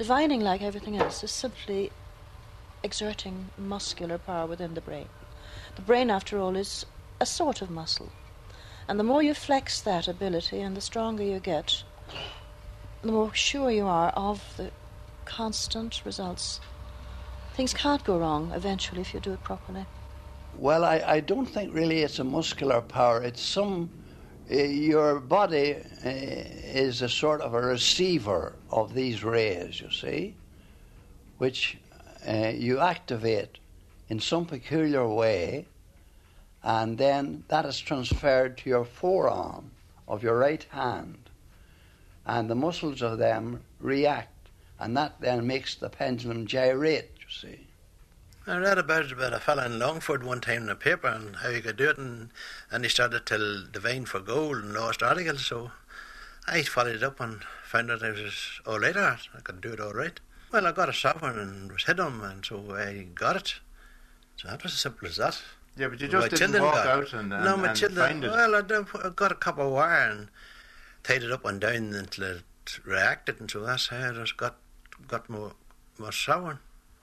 Divining, like everything else, is simply exerting muscular power within the brain. The brain, after all, is a sort of muscle. And the more you flex that ability and the stronger you get, the more sure you are of the constant results. Things can't go wrong eventually if you do it properly. Well, I, I don't think really it's a muscular power. It's some. Uh, your body uh, is a sort of a receiver of these rays, you see, which uh, you activate in some peculiar way, and then that is transferred to your forearm of your right hand, and the muscles of them react, and that then makes the pendulum gyrate, you see. I read about it about a fellow in Longford one time in a paper and how he could do it, and, and he started to divine for gold and lost articles. So I followed it up and found out I was all right at. I could do it all right. Well, I got a sovereign and was hit on, and so I got it. So that was as simple as that. Yeah, but you just My didn't walk out and, and, no, my and children. find it. Well, I, did- I got a couple of wire and tied it up and down until it reacted, and so that's how I just got got more more sovereign.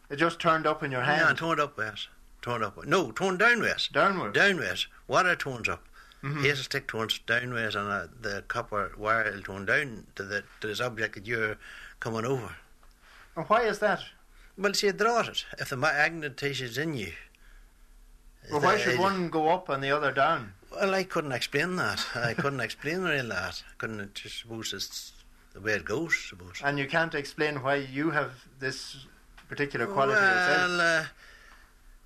It just turned up in your hand. Yeah, toned up west. Toned up. No, toned down west. Downward. Down west. Water tones up. Mhm. Hazel stick tones down west, and uh, the copper wire will tone down to the to this object that you're coming over. And why is that? Well, see, it draws it. If the magnetism is in you. Well, why should one go up and the other down? Well, I couldn't explain that. I couldn't explain really that. I couldn't just suppose it's the way it goes. Suppose. And you can't explain why you have this particular quality yourself. Well, uh,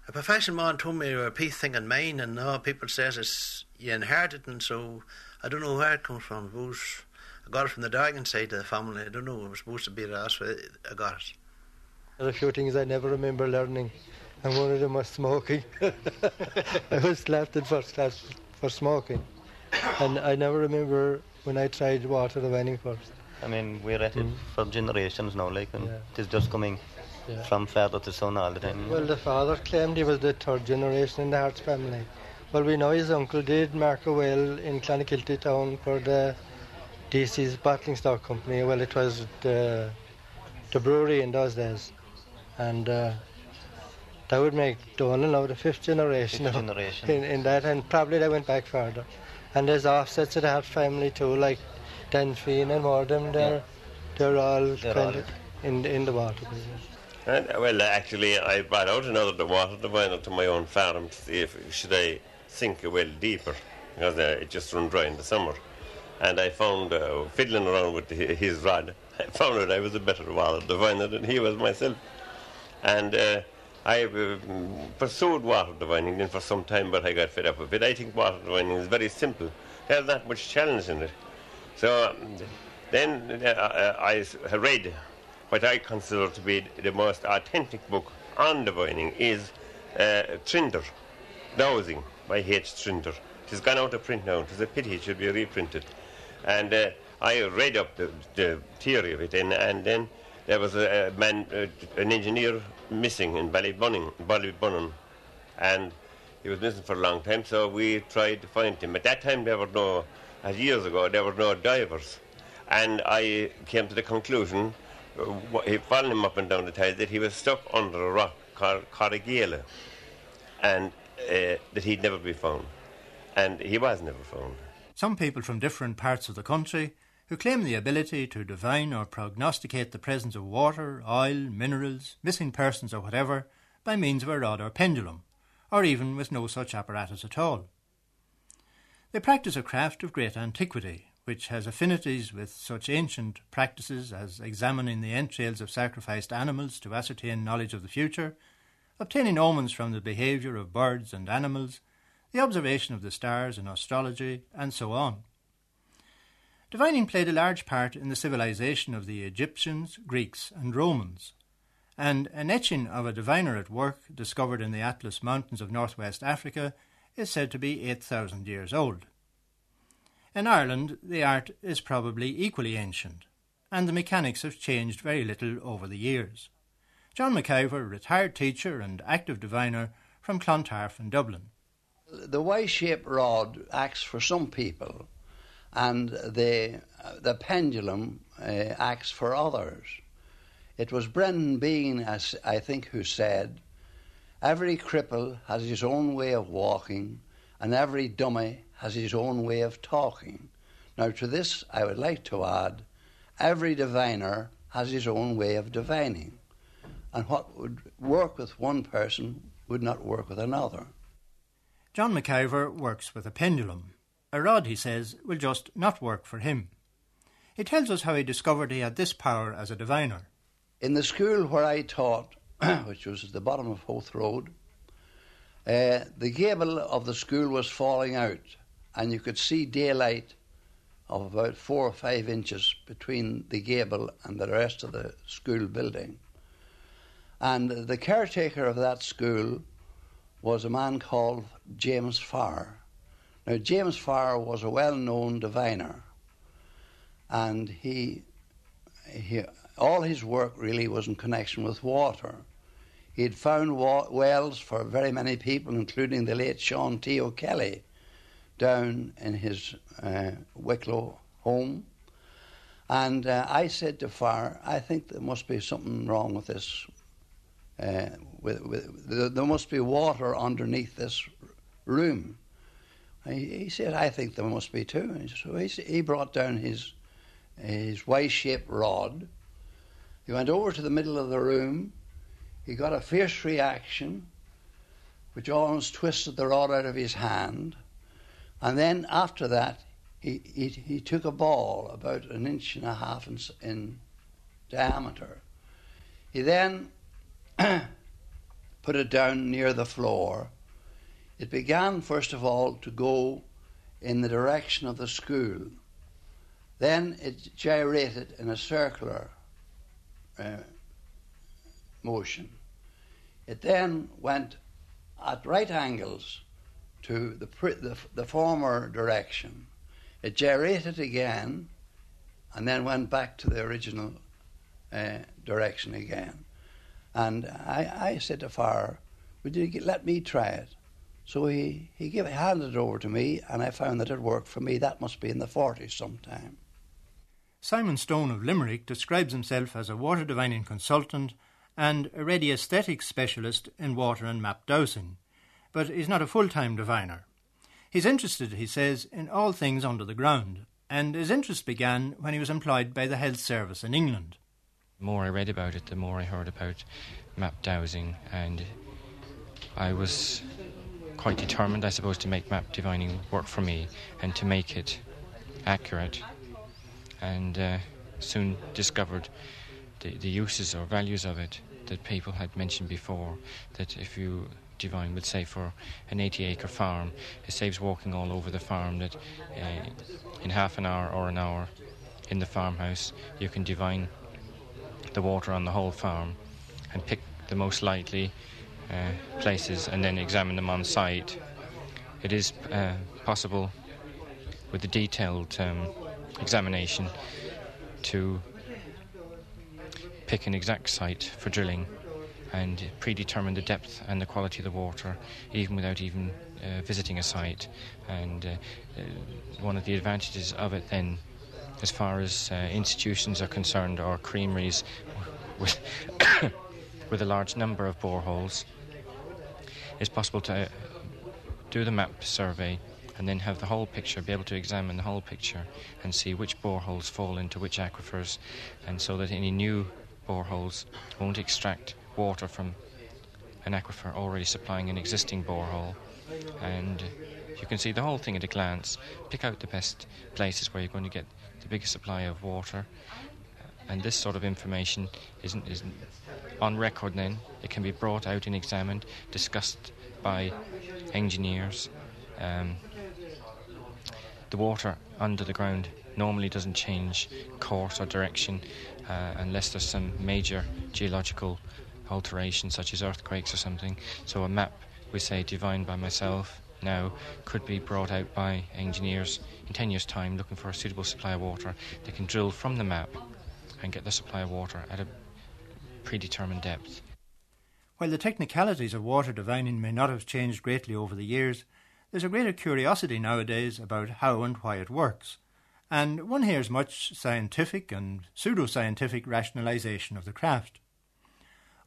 a professional man told me you were a piece thing in mine, and now people says it's you inherit it, and so I don't know where it comes from. I suppose I got it from the Dargan side of the family. I don't know. It was supposed to be that, so I got it. There are a few things I never remember learning, and one of them was smoking. I was slapped in first class for smoking, and I never remember when I tried water divining first. I mean, we're at it Mm. for generations now, like, and Yeah. it is just coming Yeah. from father to son all the time. Well, the father claimed he was the third generation in the Harts family. Well, we know his uncle did mark a well in Clonakilty town for the DC's bottling stock company. Well, it was the, the brewery in those days. And uh, that would make Donal now the fifth generation, Fifth generation. In, in that, and probably they went back further. And there's offsets of the Hart family too, like Denfine and Mordem, they're, they're all They're all- in, in the water business. And, uh, well, actually, I brought out another water diviner to my own farm to see if should I sink a well deeper because uh, it just run dry in the summer. And I found, uh, fiddling around with his rod, I found out I was a better water diviner than he was myself. And uh, I uh, pursued water divining then for some time, but I got fed up with it. I think water divining is very simple. There's not much challenge in it. So um, then uh, I read what I consider to be the most authentic book on the divining is uh, Trinder, Dowsing by H. Trinder. It has gone out of print now. It is a pity it should be reprinted. And uh, I read up the, the theory of it, and, and then there was a, a man, uh, an engineer missing in Ballybunion, and he was missing for a long time, so we tried to find him. At that time, there were no, as years ago, there were no divers. And I came to the conclusion, he followed him up and down the tide, that he was stuck under a rock called Corrigale, and uh, that he'd never be found. And he was never found. Some people from different parts of the country who claim the ability to divine or prognosticate the presence of water, oil, minerals, missing persons, or whatever by means of a rod or pendulum, or even with no such apparatus at all. They practice a craft of great antiquity, which has affinities with such ancient practices as examining the entrails of sacrificed animals to ascertain knowledge of the future, obtaining omens from the behaviour of birds and animals, the observation of the stars in astrology, and so on. Divining played a large part in the civilization of the Egyptians, Greeks, and Romans, and an etching of a diviner at work discovered in the Atlas Mountains of northwest Africa is said to be 8,000 years old. In Ireland, the art is probably equally ancient, and the mechanics have changed very little over the years. John McIver, retired teacher and active diviner from Clontarf in Dublin. the Y-shaped rod acts for some people, and the the pendulum uh, acts for others. It was Brendan Behan, as I think, who said, Every cripple has his own way of walking, and every dummy has his own way of talking. Now, to this, I would like to add, every diviner has his own way of divining, and what would work with one person would not work with another. John McIver works with a pendulum. A rod, he says, will just not work for him. He tells us how he discovered he had this power as a diviner. In the school where I taught, which was at the bottom of Howth Road, uh, the gable of the school was falling out, and you could see daylight of about four or five inches between the gable and the rest of the school building. And the caretaker of that school was a man called James Farr. Now, James Farr was a well known diviner, and he, he, all his work really was in connection with water. He had found wa- wells for very many people, including the late Sean T. O'Kelly, down in his uh, Wicklow home. And uh, I said to Farr, I think there must be something wrong with this. Uh, with, with, there must be water underneath this room. He, he, said, I think there must be too. And so he, he brought down his, his Y shaped rod. He went over to the middle of the room. He got a fierce reaction, which almost twisted the rod out of his hand. And then after that, he, he, he took a ball about an inch and a half in, in diameter. He then put it down near the floor. It began, first of all, to go in the direction of the school. Then it gyrated in a circular uh, motion. It then went at right angles to the, the, the former direction. It gyrated again and then went back to the original uh, direction again. And I, I said to Farr, Would you let me try it? So he, he gave, handed it over to me, and I found that it worked for me. That must be in the 40s sometime. Simon Stone of Limerick describes himself as a water divining consultant and a radiesthetic specialist in water and map dowsing, but he's not a full time diviner. He's interested, he says, in all things under the ground, and his interest began when he was employed by the Health Service in England. The more I read about it, the more I heard about map dowsing, and I was quite determined, I suppose, to make map divining work for me and to make it accurate. And uh, soon discovered the, the uses or values of it that people had mentioned before. That if you divine would say for an 80 acre farm, it saves walking all over the farm. That uh, in half an hour or an hour in the farmhouse, you can divine the water on the whole farm and pick the most likely uh, places and then examine them on site. It is uh, possible with a detailed um, examination to pick an exact site for drilling and predetermine the depth and the quality of the water, even without even uh, visiting a site. And uh, uh, one of the advantages of it then, as far as uh, institutions are concerned, or creameries with, with a large number of boreholes, it's possible to do the map survey and then have the whole picture, be able to examine the whole picture and see which boreholes fall into which aquifers, and so that any new boreholes won't extract water from an aquifer already supplying an existing borehole. And you can see the whole thing at a glance, pick out the best places where you're going to get the biggest supply of water. And this sort of information isn't, isn't on record then. It can be brought out and examined, discussed by engineers. Um, the water under the ground normally doesn't change course or direction uh, unless there's some major geological alteration, such as earthquakes or something. So a map, we say, divined by myself now, could be brought out by engineers in 10 years' time looking for a suitable supply of water. They can drill from the map and get the supply of water at a predetermined depth. While the technicalities of water divining may not have changed greatly over the years, there's a greater curiosity nowadays about how and why it works, and one hears much scientific and pseudo-scientific rationalization of the craft.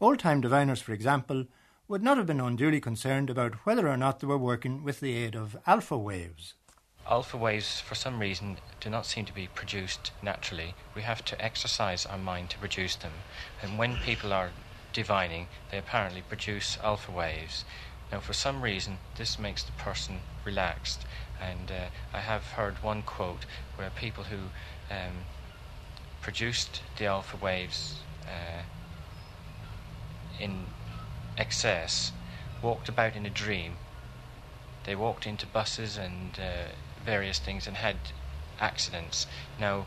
Old-time diviners, for example, would not have been unduly concerned about whether or not they were working with the aid of alpha waves. Alpha waves, for some reason, do not seem to be produced naturally. We have to exercise our mind to produce them. And when people are divining, they apparently produce alpha waves. Now, for some reason, this makes the person relaxed. And uh, I have heard one quote where people who um, produced the alpha waves uh, in excess walked about in a dream. They walked into buses and uh, various things and had accidents. Now,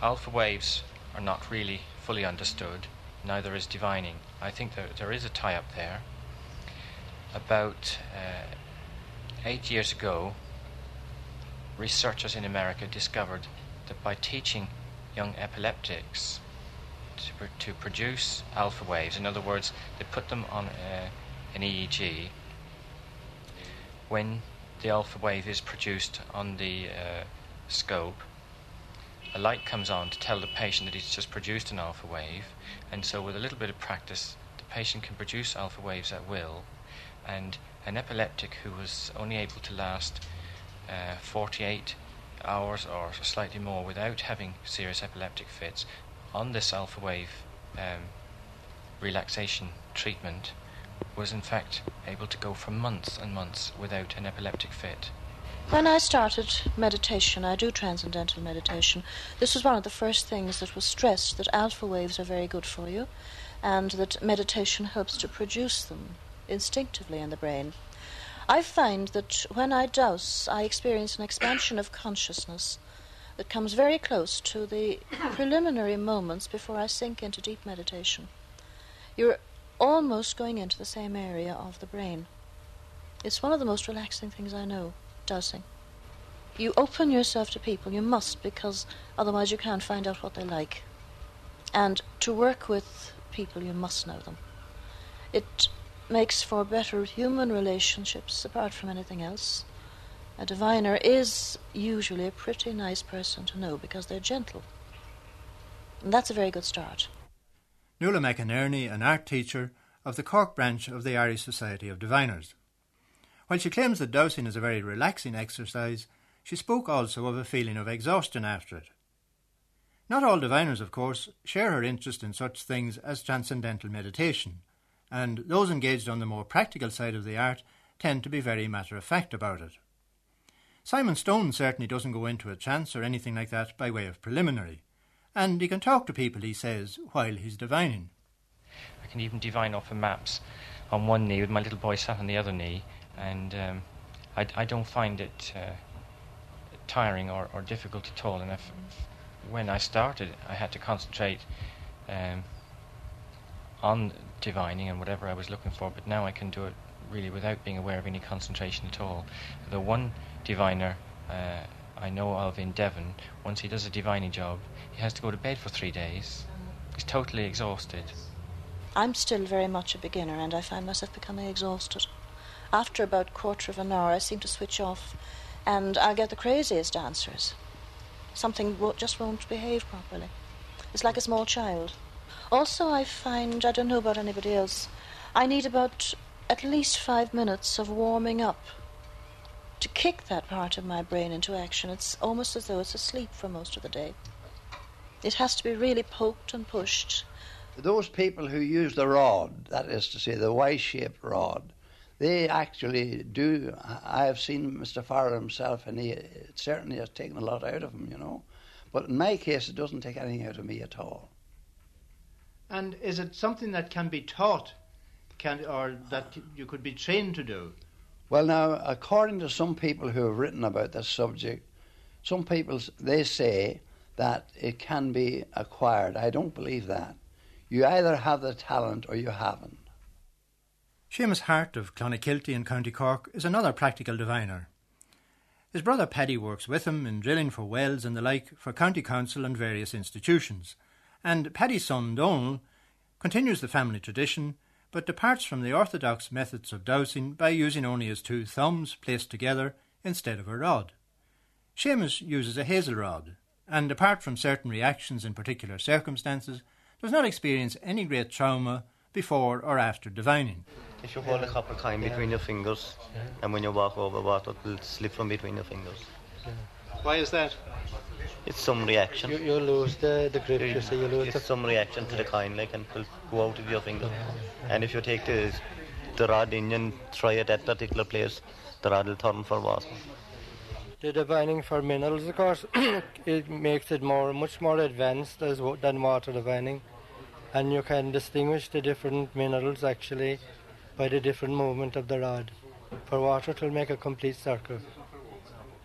alpha waves are not really fully understood, neither is divining. I think there, there is a tie up there. About uh, eight years ago, researchers in America discovered that by teaching young epileptics to, to produce alpha waves, in other words, they put them on uh, an EEG, when the alpha wave is produced on the uh, scope, a light comes on to tell the patient that he's just produced an alpha wave, and so with a little bit of practice, the patient can produce alpha waves at will, and an epileptic who was only able to last uh, 48 hours or slightly more without having serious epileptic fits on this alpha wave um, relaxation treatment was in fact able to go for months and months without an epileptic fit. When I started meditation, I do transcendental meditation. This was one of the first things that was stressed that alpha waves are very good for you and that meditation helps to produce them instinctively in the brain. I find that when I dowse, I experience an expansion of consciousness that comes very close to the preliminary moments before I sink into deep meditation. You're almost going into the same area of the brain. It's one of the most relaxing things I know, dowsing. You open yourself to people, you must, because otherwise you can't find out what they like. And to work with people, you must know them. It makes for better human relationships apart from anything else. A diviner is usually a pretty nice person to know because they're gentle. And that's a very good start. Nuala McInerney, an art teacher of the Cork branch of the Irish Society of Diviners. While she claims that dowsing is a very relaxing exercise, she spoke also of a feeling of exhaustion after it. Not all diviners, of course, share her interest in such things as transcendental meditation, and those engaged on the more practical side of the art tend to be very matter of fact about it. Simon Stone certainly doesn't go into a trance or anything like that by way of preliminary, and he can talk to people, he says, while he's divining. I can even divine off of maps on one knee with my little boy sat on the other knee, and um, I, I, don't find it uh, tiring or, or, difficult at all. And if, when I started, I had to concentrate um, on divining and whatever I was looking for, but now I can do it really without being aware of any concentration at all. The one diviner uh, I know of in Devon, once he does a divining job, he has to go to bed for three days. He's totally exhausted. I'm still very much a beginner and I find myself becoming exhausted. After about a quarter of an hour, I seem to switch off and I get the craziest answers. Something just won't behave properly. It's like a small child. Also, I find, I don't know about anybody else, I need about at least five minutes of warming up to kick that part of my brain into action. It's almost as though it's asleep for most of the day. It has to be really poked and pushed. Those people who use the rod, that is to say, the Y shaped rod, they actually do. I have seen Mr. Farrer himself, and he it certainly has taken a lot out of him, you know. But in my case, it doesn't take anything out of me at all. And is it something that can be taught, can or that you could be trained to do? Well, now, according to some people who have written about this subject, some people they say that it can be acquired. I don't believe that. You either have the talent or you haven't. Seamus Hart of Clonakilty in County Cork is another practical diviner. His brother Paddy works with him in drilling for wells and the like for County Council and various institutions and Paddy's son Donal continues the family tradition but departs from the orthodox methods of dowsing by using only his two thumbs placed together instead of a rod. Seamus uses a hazel rod, and apart from certain reactions in particular circumstances, does not experience any great trauma before or after divining. If you hold a copper coin between your fingers, and when you walk over water, it will slip from between your fingers. Why is that? It's some reaction. You, you lose the, the grip, you see, you lose It's the some reaction to the coin, like, and it will go out of your finger. And if you take the, the rod in and try it at a particular place, the rod will turn for water. The divining for minerals, of course, it makes it more, much more advanced as, than water divining, and you can distinguish the different minerals actually by the different movement of the rod. For water, it will make a complete circle.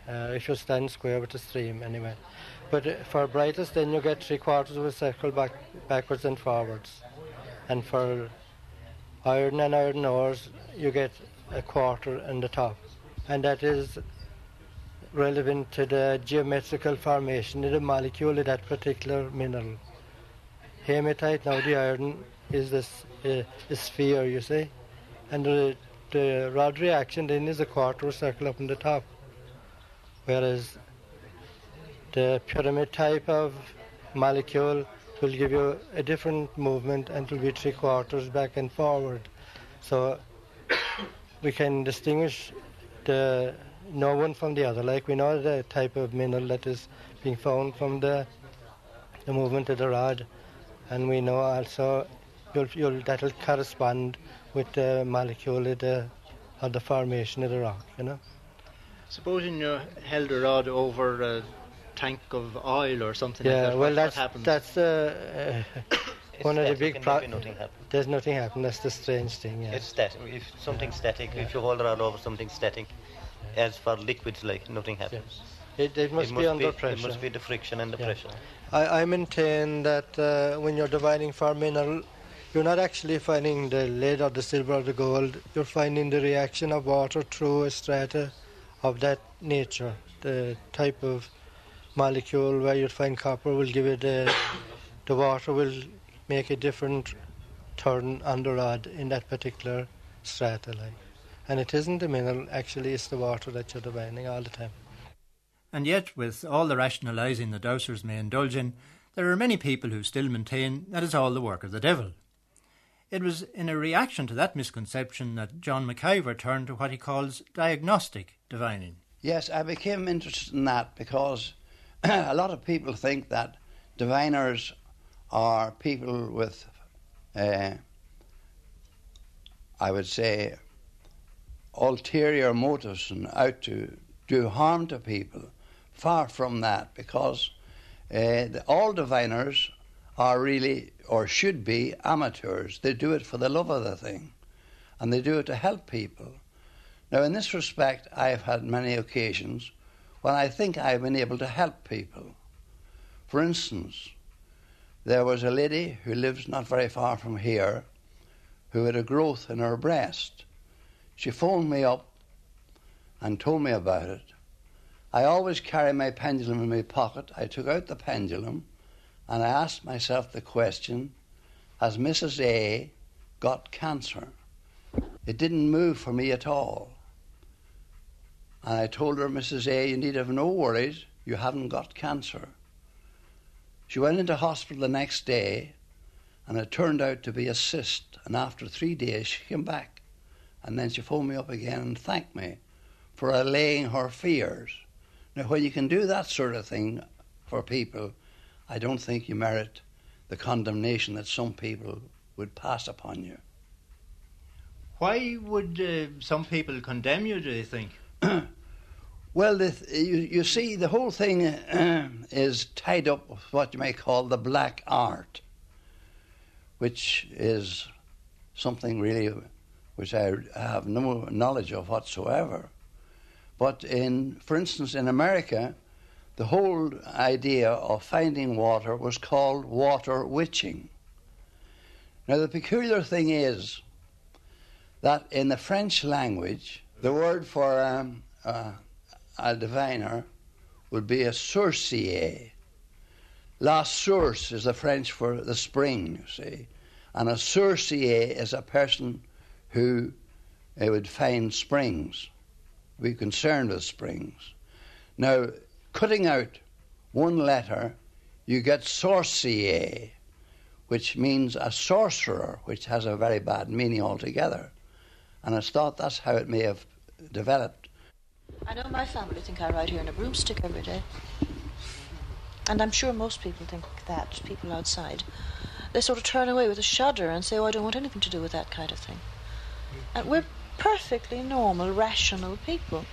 Uh, if you stand square with the stream, anyway. But uh, for pyrites, then you get three quarters of a circle back, backwards and forwards, and for iron and iron ores, you get a quarter in the top, and that is relevant to the geometrical formation of the molecule of that particular mineral. Hematite, now the iron, is this uh, a sphere, you see, and the, the rod reaction then is a quarter circle up in the top, whereas the pyramid type of molecule will give you a different movement and will be three quarters back and forward. So we can distinguish the no one from the other. Like we know the type of mineral that is being found from the the movement of the rod, and we know also you'll, you'll, that'll correspond with the molecule of the of the formation of the rock. You know. Supposing you held a rod over a tank of oil or something yeah. like that, well, what, that's what happens? that's uh, uh, one of the big problems. nothing happens. There's nothing happen. That's the strange thing. Yeah. It's static. If something static, if you hold the rod over something static, as for liquids, like nothing happens. It, it must be under pressure. It must be the friction and the Yeah. pressure. I, I maintain that uh, when you're divining for mineral, you're not actually finding the lead or the silver or the gold. You're finding the reaction of water through a strata of that nature. The type of molecule where you'd find copper will give it a, the water will make a different turn on the rod in that particular strata. Like. And it isn't the mineral, actually, it's the water that you're divining all the time. And yet, with all the rationalising the dowsers may indulge in, there are many people who still maintain that it's all the work of the devil. It was in a reaction to that misconception that John McIver turned to what he calls diagnostic divining. Yes, I became interested in that because a lot of people think that diviners are people with, uh, I would say, ulterior motives and out to do harm to people. Far from that, because uh, the, all diviners are really, or should be, amateurs. They do it for the love of the thing, and they do it to help people. Now, in this respect, I've had many occasions when I think I've been able to help people. For instance, there was a lady who lives not very far from here who had a growth in her breast. She phoned me up and told me about it. I always carry my pendulum in my pocket. I took out the pendulum and I asked myself the question Has Mrs. A got cancer? It didn't move for me at all. And I told her, Mrs. A, you need have no worries, you haven't got cancer. She went into hospital the next day, and it turned out to be a cyst. And after three days, she came back. And then she phoned me up again and thanked me for allaying her fears. Now, when you can do that sort of thing for people, I don't think you merit the condemnation that some people would pass upon you. Why would uh, some people condemn you, do you think? Well, the th- you, you see, the whole thing uh, is tied up with what you may call the black art, which is something really which I have no knowledge of whatsoever. But in, for instance, in America, the whole idea of finding water was called water witching. Now, the peculiar thing is that in the French language, the word for um, uh, a diviner would be a sourcier. La source is the French for the spring, you see. And a sourcier is a person who uh, would find springs, be concerned with springs. Now, cutting out one letter, you get sorcier, which means a sorcerer, which has a very bad meaning altogether. And it's thought that's how it may have developed. I know my family think I ride here in a broomstick every day. And I'm sure most people think that, people outside. They sort of turn away with a shudder and say, oh, I don't want anything to do with that kind of thing. And we're perfectly normal, rational people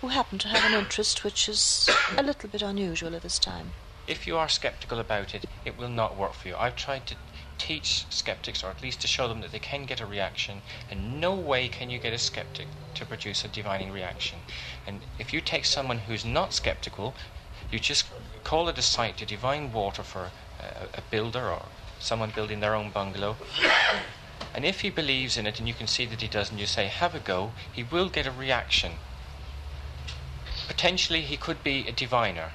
who happen to have an interest which is a little bit unusual at this time. If you are skeptical about it, it will not work for you. I've tried to teach skeptics, or at least to show them that they can get a reaction, and no way can you get a skeptic to produce a divining reaction. And if you take someone who's not skeptical, you just call it a site to divine water for a, a builder or someone building their own bungalow. And if he believes in it and you can see that he does, and you say, have a go, he will get a reaction. Potentially, he could be a diviner.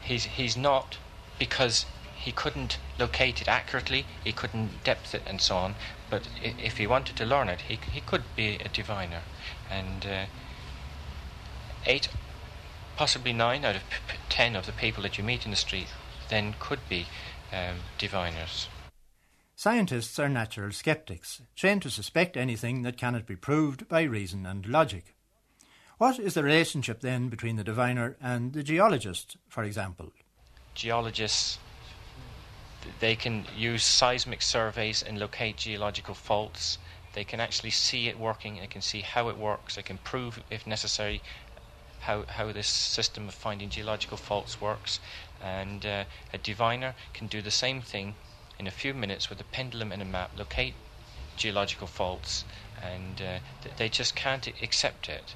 He's, he's not because he couldn't locate it accurately, he couldn't depth it, and so on. But if he wanted to learn it, he, he could be a diviner. And uh, eight, possibly nine out of p- ten of the people that you meet in the street then could be um, diviners. Scientists are natural skeptics, trained to suspect anything that cannot be proved by reason and logic. What is the relationship then between the diviner and the geologist, for example? Geologists they can use seismic surveys and locate geological faults. They can actually see it working. They can see how it works. They can prove, if necessary, how, how this system of finding geological faults works. And uh, a diviner can do the same thing in a few minutes with a pendulum and a map, locate geological faults, and uh, they just can't accept it.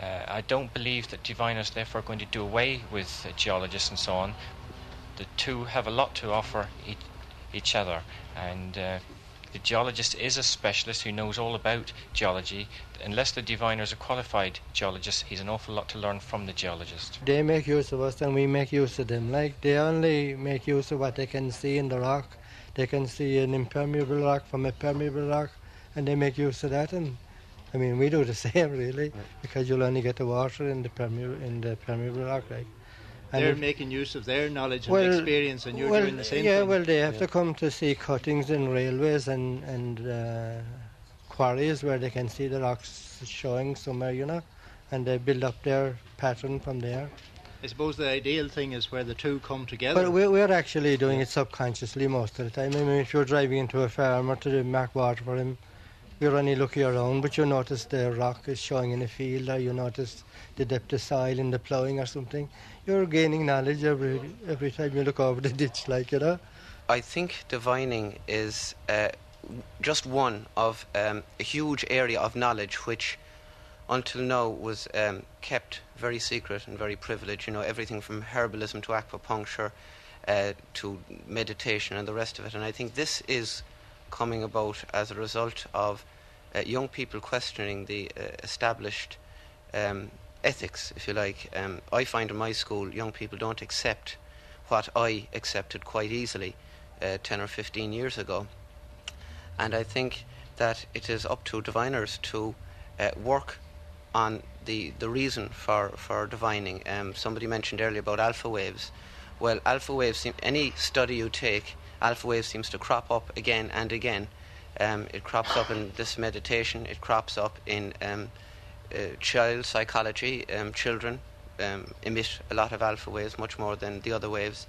Uh, I don't believe that diviners therefore are going to do away with geologists and so on, the two have a lot to offer each, each other. And uh, the geologist is a specialist who knows all about geology. Unless the diviner is a qualified geologist, he's an awful lot to learn from the geologist. They make use of us and we make use of them. Like they only make use of what they can see in the rock. They can see an impermeable rock from a permeable rock, and they make use of that. And I mean, we do the same really, because you'll only get the water in the permeable in the permeable rock, like. And They're making use of their knowledge and well, experience, and you're well, doing the same yeah, thing. well, they have yeah. to come to see cuttings in railways and and uh, quarries where they can see the rocks showing somewhere, you know, and they build up their pattern from there. I suppose the ideal thing is where the two come together. But we're, we're actually doing it subconsciously most of the time. I mean, if you're driving into a farm or to mark water for him, you're only looking around, but you notice the rock is showing in a field, or you notice the depth of soil in the ploughing or something. You're gaining knowledge every every time you look over the ditch, like you know. I think divining is uh, just one of um, a huge area of knowledge which, until now, was um, kept very secret and very privileged. You know, everything from herbalism to acupuncture uh, to meditation and the rest of it. And I think this is coming about as a result of uh, young people questioning the uh, established um, ethics, if you like. Um, I find in my school young people don't accept what I accepted quite easily uh, 10 or 15 years ago. And I think that it is up to diviners to uh, work on the, the reason for, for divining. Um, somebody mentioned earlier about alpha waves. Well, alpha waves, any study you take, alpha wave seems to crop up again and again. Um, it crops up in this meditation, it crops up in um, uh, child psychology. Um, children um, emit a lot of alpha waves, much more than the other waves.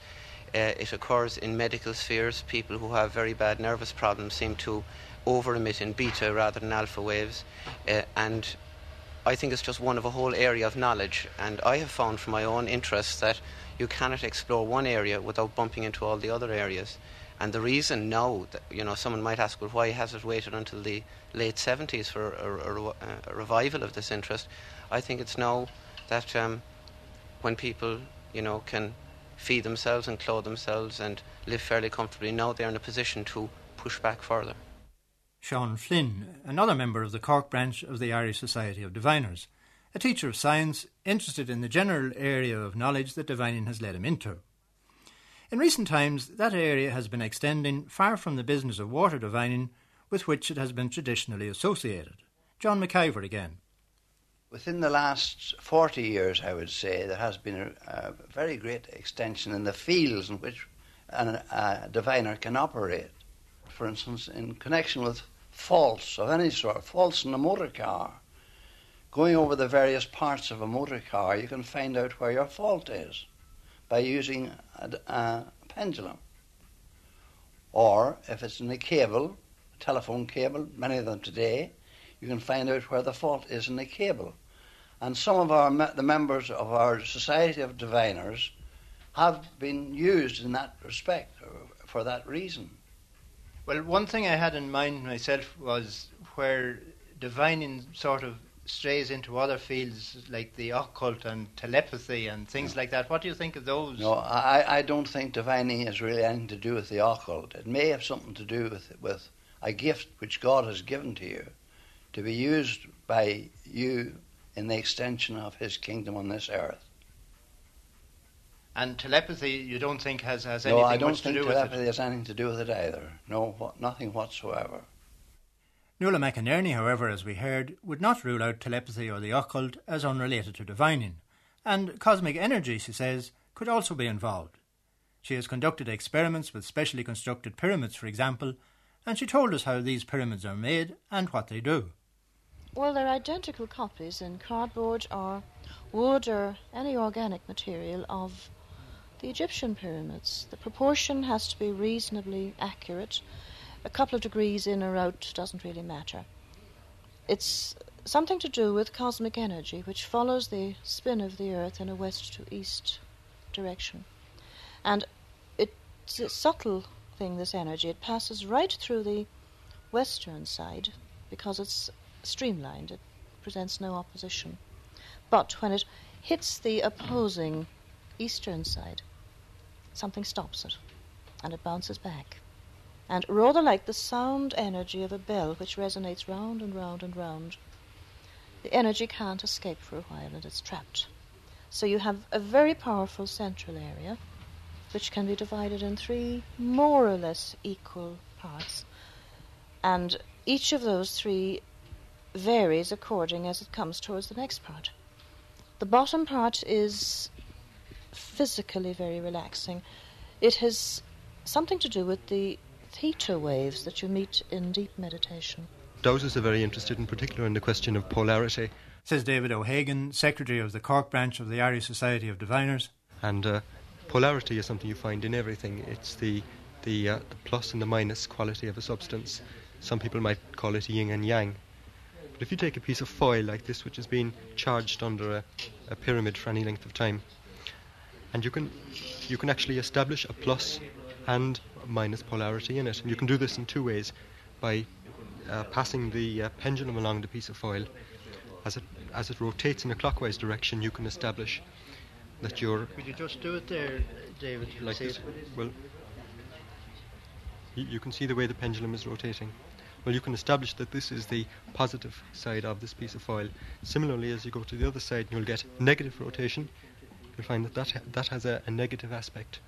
Uh, it occurs in medical spheres. People who have very bad nervous problems seem to over emit in beta rather than alpha waves. Uh, and I think it's just one of a whole area of knowledge. And I have found from my own interest that you cannot explore one area without bumping into all the other areas. And the reason now, that, you know, someone might ask, well, why has it waited until the late 70s for a, a, a revival of this interest? I think it's now that um, when people, you know, can feed themselves and clothe themselves and live fairly comfortably, now they're in a position to push back further. Sean Flynn, another member of the Cork branch of the Irish Society of Diviners, a teacher of science interested in the general area of knowledge that divining has led him into. In recent times, that area has been extending far from the business of water divining with which it has been traditionally associated. John McIver again. Within the last 40 years, I would say, there has been a, a very great extension in the fields in which an, a diviner can operate. For instance, in connection with faults of any sort, faults in a motor car, going over the various parts of a motor car, you can find out where your fault is by using a, a pendulum. Or if it's in a cable, a telephone cable, many of them today, you can find out where the fault is in the cable. And some of our the members of our Society of Diviners have been used in that respect uh, for that reason. Well, one thing I had in mind myself was where divining sort of strays into other fields like the occult and telepathy and things like that. What do you think of those? No, I, I don't think divining has really anything to do with the occult. It may have something to do with with a gift which God has given to you to be used by you in the extension of His kingdom on this earth. And telepathy, you don't think has, has no, anything I don't much think to do with telepathy has anything to do with it either. No, nothing whatsoever. Nuala McInerney, however, as we heard, would not rule out telepathy or the occult as unrelated to divining, and cosmic energy, she says, could also be involved. She has conducted experiments with specially constructed pyramids, for example, and she told us how these pyramids are made and what they do. Well, they're identical copies in cardboard or wood or any organic material of the Egyptian pyramids. The proportion has to be reasonably accurate. A couple of degrees in or out doesn't really matter. It's something to do with cosmic energy, which follows the spin of the Earth in a west to east direction. And it's a subtle thing, this energy. It passes right through the western side because it's streamlined, it presents no opposition. But when it hits the opposing eastern side, something stops it and it bounces back. And rather like the sound energy of a bell which resonates round and round and round, the energy can't escape for a while and it's trapped. So you have a very powerful central area which can be divided in three more or less equal parts. And each of those three varies according as it comes towards the next part. The bottom part is physically very relaxing. It has something to do with the theta waves that you meet in deep meditation. Dowsers are very interested in particular in the question of polarity. Says David O'Hagan, Secretary of the Cork branch of the Irish Society of Diviners. And uh, polarity is something you find in everything. It's the, the, uh, the plus and the minus quality of a substance. Some people might call it yin and yang. But if you take a piece of foil like this, which has been charged under a, a pyramid for any length of time, and you can, you can actually establish a plus and minus polarity in it. And you can do this in two ways by uh, passing the uh, pendulum along the piece of foil. As it, as it rotates in a clockwise direction, you can establish that you're. Could you just do it there, David? Like this? it? Well, you, you can see the way the pendulum is rotating. Well, you can establish that this is the positive side of this piece of foil. Similarly, as you go to the other side, you'll get negative rotation. You'll find that that, ha- that has a, a negative aspect.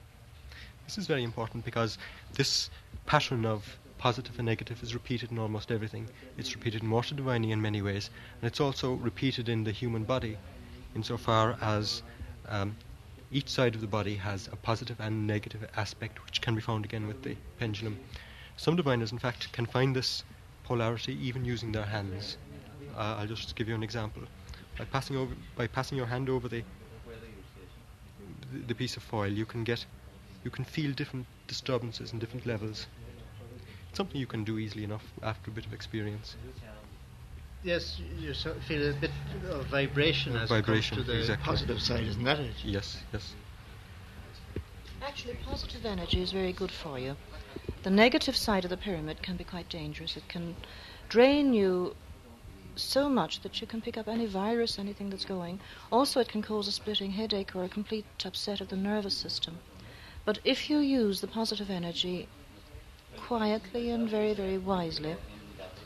This is very important because this pattern of positive and negative is repeated in almost everything. It's repeated in water divining in many ways, and it's also repeated in the human body, insofar as um, each side of the body has a positive and negative aspect, which can be found again with the pendulum. Some diviners, in fact, can find this polarity even using their hands. Uh, I'll just give you an example. By passing over, by passing your hand over the, the the piece of foil, you can get, you can feel different disturbances and different levels. It's something you can do easily enough after a bit of experience. Yes, you feel a bit of vibration as Vibration, it comes to the exactly. positive side, isn't that it? Yes, yes. Actually, positive energy is very good for you. The negative side of the pyramid can be quite dangerous. It can drain you so much that you can pick up any virus, anything that's going. Also, it can cause a splitting headache or a complete upset of the nervous system. But if you use the positive energy quietly and very, very wisely,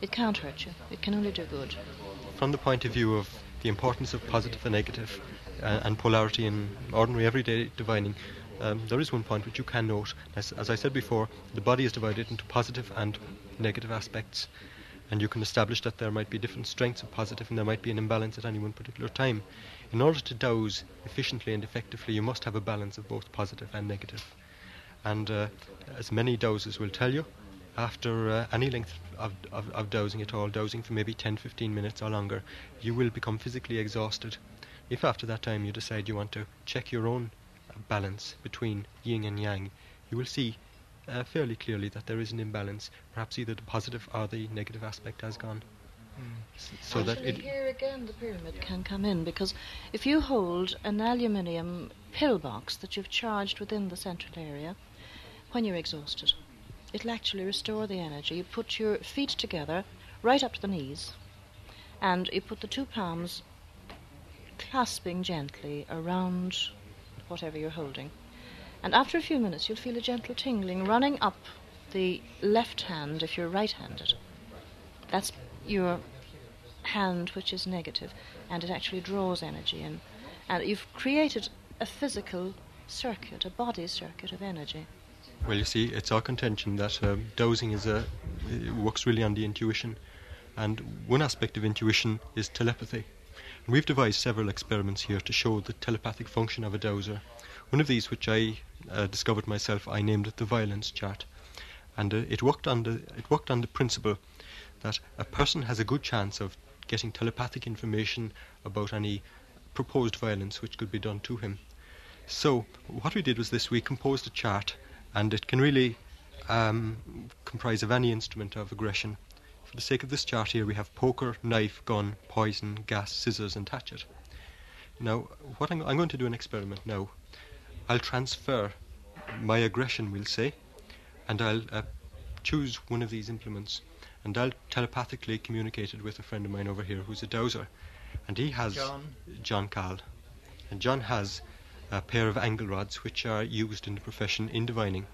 it can't hurt you. It can only do good. From the point of view of the importance of positive and negative uh, and polarity in ordinary everyday divining, um, there is one point which you can note. As, as I said before, the body is divided into positive and negative aspects. and you can establish that there might be different strengths of positive and there might be an imbalance at any one particular time. In order to dose efficiently and effectively, you must have a balance of both positive and negative. And uh, as many doses will tell you, after uh, any length of, of, of dosing at all, dosing for maybe 10 15 minutes or longer, you will become physically exhausted. If after that time you decide you want to check your own balance between yin and yang, you will see uh, fairly clearly that there is an imbalance. Perhaps either the positive or the negative aspect has gone. S- So that Actually, it, here again the pyramid can come in because if you hold an aluminium pill box that you've charged within the central area, when you're exhausted, it'll actually restore the energy. You put your feet together right up to the knees, and you put the two palms clasping gently around whatever you're holding. And after a few minutes, you'll feel a gentle tingling running up the left hand if you're right handed. That's your hand which is negative, and it actually draws energy in. And you've created a physical circuit, a body circuit of energy. well, you see, it's our contention that um, dowsing is a it works really on the intuition, and one aspect of intuition is telepathy. And we've devised several experiments here to show the telepathic function of a dowser. One of these, which I uh, discovered myself, I named it the violence chart, and uh, it worked on the it worked on the principle that a person has a good chance of getting telepathic information about any proposed violence which could be done to him. So what we did was this: we composed a chart, and it can really um, comprise of any instrument of aggression. For the sake of this chart here, we have poker, knife, gun, poison, gas, scissors, and hatchet. Now, what I'm, I'm going to do an experiment now. I'll transfer my aggression, we'll say, and I'll uh, choose one of these implements, and I'll telepathically communicated with a friend of mine over here who's a dowser, and he has John? John Carl, and John has a pair of angle rods which are used in the profession in divining.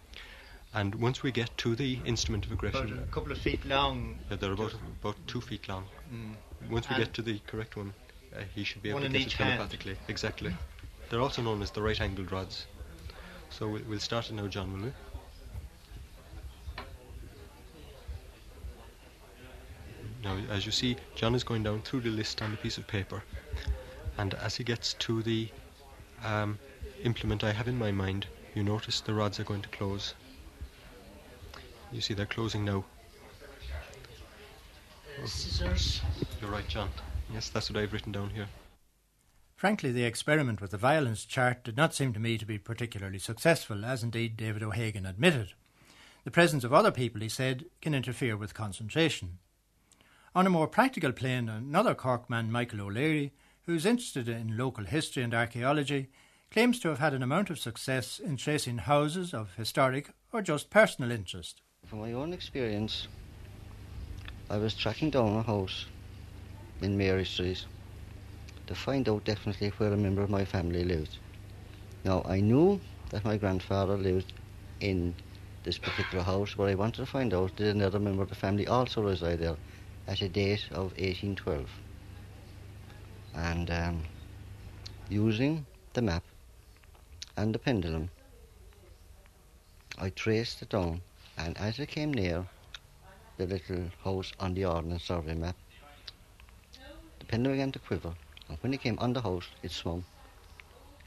And once we get to the instrument of About aggression, a couple of feet long. yeah, they're about about two feet long. Mm. Once we And- get to the correct one, uh, he should be able to get it hand. telepathically. Exactly. They're also known as the right-angled rods. So we'll, we'll start it now, John, will we? Now, as you see, John is going down through the list on the piece of paper, and as he gets to the um, implement I have in my mind, you notice the rods are going to close. You see they're closing now. Scissors. You're right, John. Yes, that's what I've written down here. Frankly, the experiment with the violence chart did not seem to me to be particularly successful, as indeed David O'Hagan admitted. The presence of other people, he said, can interfere with concentration. On a more practical plane, another Cork man, Michael O'Leary, who is interested in local history and archaeology, claims to have had an amount of success in tracing houses of historic or just personal interest. From my own experience, I was tracking down a house in Mary Street to find out definitely where a member of my family lived. Now, I knew that my grandfather lived in this particular house, but I wanted to find out did another member of the family also reside there at a date of 1812. And um, using the map and the pendulum, I traced it down, and as I came near the little house on the Ordnance Survey map, the pendulum began to quiver, and when it came on the house, it swung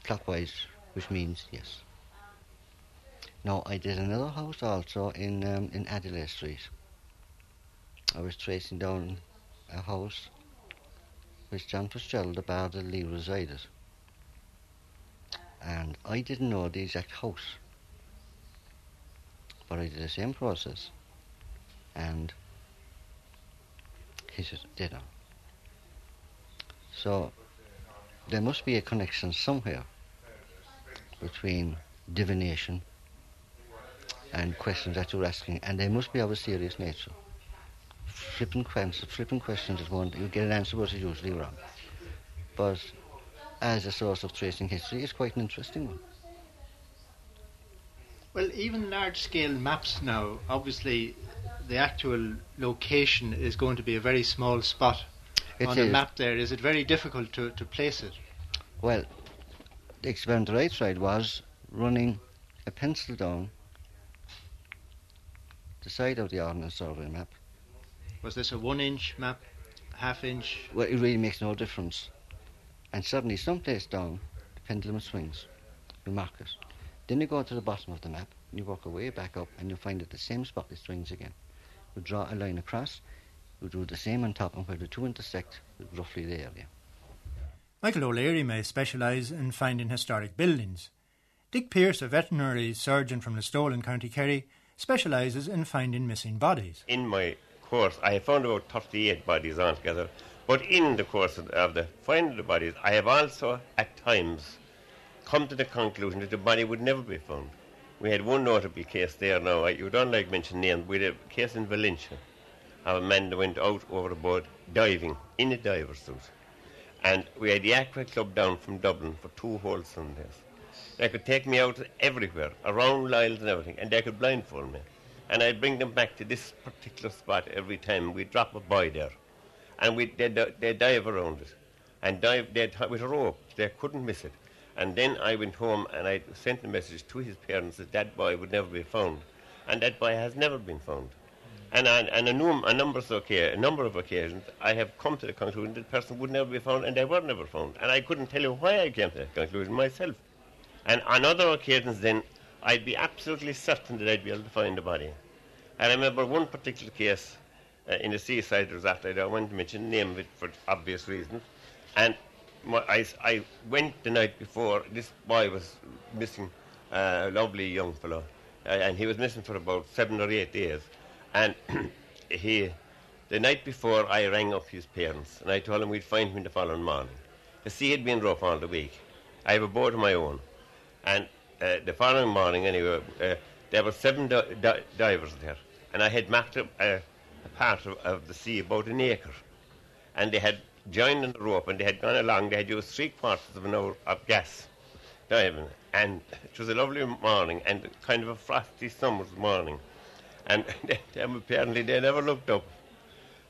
clockwise, which means yes. Now, I did another house also in, um, in Adelaide Street. I was tracing down a house which John Fitzgerald, the Bard of Lee, resided. And I didn't know the exact house. But I did the same process and he dead on. So there must be a connection somewhere between divination and questions that you're asking, and they must be of a serious nature. Flipping questions, flipping questions at one, you get an answer, but it's usually wrong. But as a source of tracing history, it's quite an interesting one. Well, even large scale maps now, obviously, the actual location is going to be a very small spot It on a map there. Is it very difficult to, to place it? Well, the experiment that I tried was running a pencil down the side of the Ordnance Survey map Was this a one inch map, half inch? Well, it really makes no difference. And suddenly, someplace down, the pendulum swings. You mark it. Then you go to the bottom of the map, and you work your way back up, and you find at the same spot it swings again. You draw a line across, you do the same on top, and where the two intersect, is roughly the area. Michael O'Leary may specialise in finding historic buildings. Dick Pierce, a veterinary surgeon from Listowel in County Kerry, specialises in finding missing bodies. In my course, I have found about 38 bodies altogether. But in the course of, of the finding the bodies, I have also at times come to the conclusion that the body would never be found. We had one notable case there now. You don't like mention names. We had a case in Valentia of a man that went out overboard diving in a diver's suit. And we had the Aqua Club down from Dublin for two whole Sundays. They could take me out everywhere, around Lyles and everything, and they could blindfold me. And I'd bring them back to this particular spot every time. We'd drop a boy there. And we'd, they'd, they'd dive around it. And dive they'd, with a rope. They couldn't miss it. And then I went home and I sent a message to his parents that that boy would never be found. And that boy has never been found. And on, a, num- a, number of occa- a number of occasions, I have come to the conclusion that the person would never be found, and they were never found. And I couldn't tell you why I came to that conclusion myself. And on other occasions, then, I'd be absolutely certain that I'd be able to find the body. I remember one particular case uh, in the seaside resort. I don't want to mention the name of it for obvious reasons. And my, I, I went the night before. This boy was missing, uh, a lovely young fellow, uh, and he was missing for about seven or eight days. And he, the night before, I rang up his parents, and I told them we'd find him the following morning. The sea had been rough all the week. I have a boat of my own, and uh, the following morning, anyway, uh, there were seven di- di- divers there, and I had mapped up a, a part of, of, the sea about an acre, and they had joined in the rope, and they had gone along. They had used three quarters of an hour of gas diving, and it was a lovely morning and kind of a frosty summer's morning, and apparently they never looked up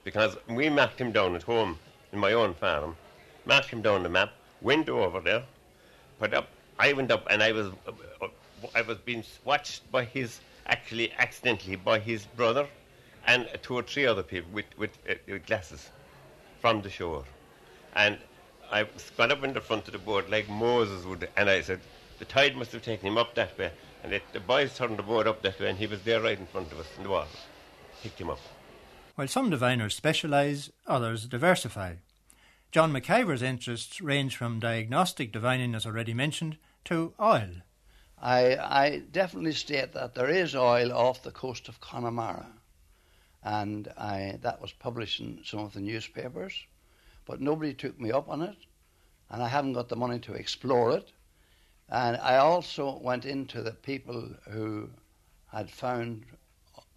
because we mapped him down at home in my own farm, marked him down the map, went over there, put up I went up and I was uh, I was being watched by his actually accidentally by his brother and two or three other people with with, uh, with glasses from the shore, and I got up in the front of the boat like Moses would, and I said the tide must have taken him up that way, and it, the boys turned the boat up that way, and he was there right in front of us in the water, picked him up. While some diviners specialise, others diversify. John McIver's interests range from diagnostic divining, as already mentioned, to oil. I, I definitely state that there is oil off the coast of Connemara, and I, that was published in some of the newspapers, but nobody took me up on it, and I haven't got the money to explore it. And I also went into the people who had found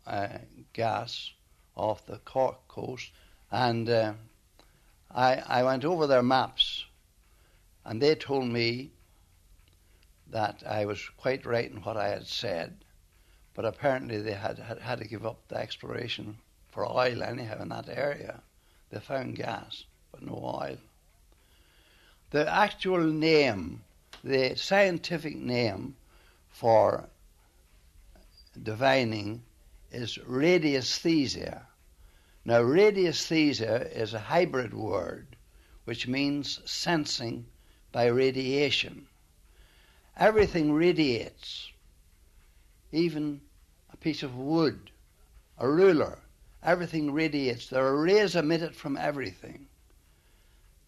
uh, gas off the Cork coast, and uh, I, I went over their maps, and they told me that I was quite right in what I had said, but apparently they had, had, had to give up the exploration for oil anyhow in that area. They found gas, but no oil. The actual name, the scientific name for divining is radiesthesia. Now, radiesthesia is a hybrid word which means sensing by radiation. Everything radiates, even a piece of wood, a ruler, everything radiates. There are rays emitted from everything.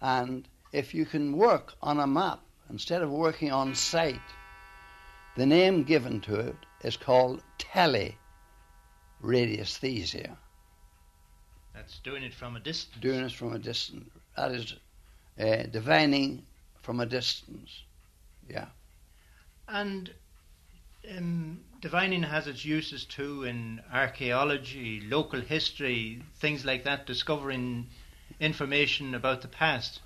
And if you can work on a map instead of working on sight, the name given to it is called teleradiesthesia. That's doing it from a distance. Doing it from a distance. That is uh, divining from a distance. Yeah. And um, divining has its uses too in archaeology, local history, things like that, discovering information about the past.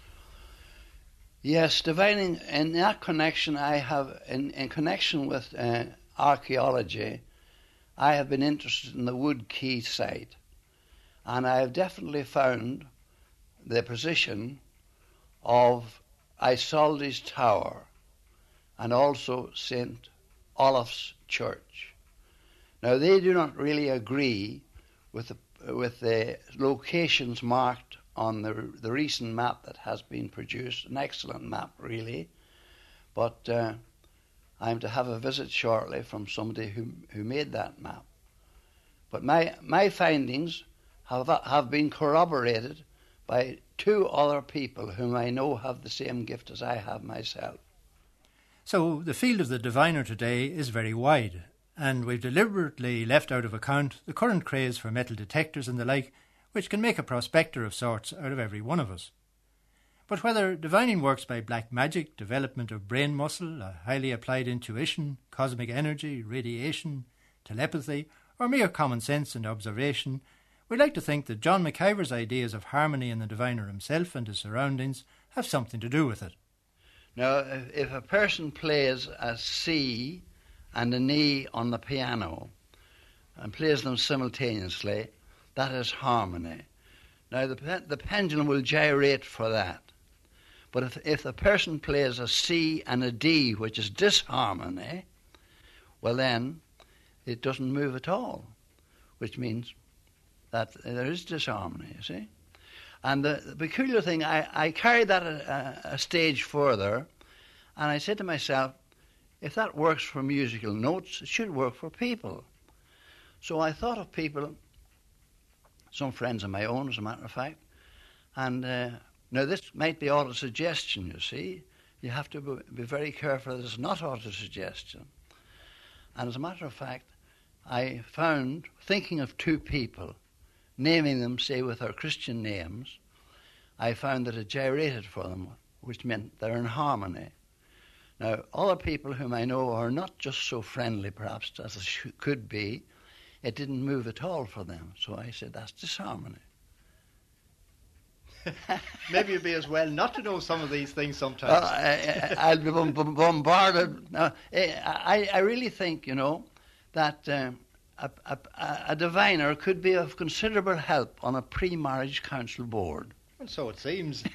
Yes, divining in that connection, I have in, in connection with uh, archaeology, I have been interested in the Wood Quay site, and I have definitely found the position of Isolde's Tower and also St. Olaf's Church. Now, they do not really agree with the, with the locations marked on the, the recent map that has been produced. An excellent map, really. But uh, I'm to have a visit shortly from somebody who, who made that map. But my, my findings have, have been corroborated by two other people whom I know have the same gift as I have myself. So the field of the diviner today is very wide, and we've deliberately left out of account the current craze for metal detectors and the like, which can make a prospector of sorts out of every one of us. But whether divining works by black magic, development of brain muscle, a highly applied intuition, cosmic energy, radiation, telepathy, or mere common sense and observation, we'd like to think that John McIver's ideas of harmony in the diviner himself and his surroundings have something to do with it. Now, if a person plays a C and an E on the piano and plays them simultaneously, that is harmony. Now, the, the pendulum will gyrate for that. But if, if the person plays a C and a D, which is disharmony, well, then it doesn't move at all, which means that there is disharmony, you see. And the, the peculiar thing, I, I carried that a, a, a stage further, and I said to myself, if that works for musical notes, it should work for people. So I thought of people, some friends of my own, as a matter of fact, and uh, now this might be auto-suggestion, you see. You have to be very careful that it's not auto-suggestion. And as a matter of fact, I found, thinking of two people, naming them, say, with our Christian names, I found that it gyrated for them, which meant they're in harmony. Now, other people whom I know are not just so friendly, perhaps, as it could be. It didn't move at all for them. So I said, that's disharmony. Maybe it'd be as well not to know some of these things sometimes. Uh, I, will be bombarded. Now, eh, I, I really think, you know, that um, a, a, a, diviner could be of considerable help on a pre marriage council board. And so it seems.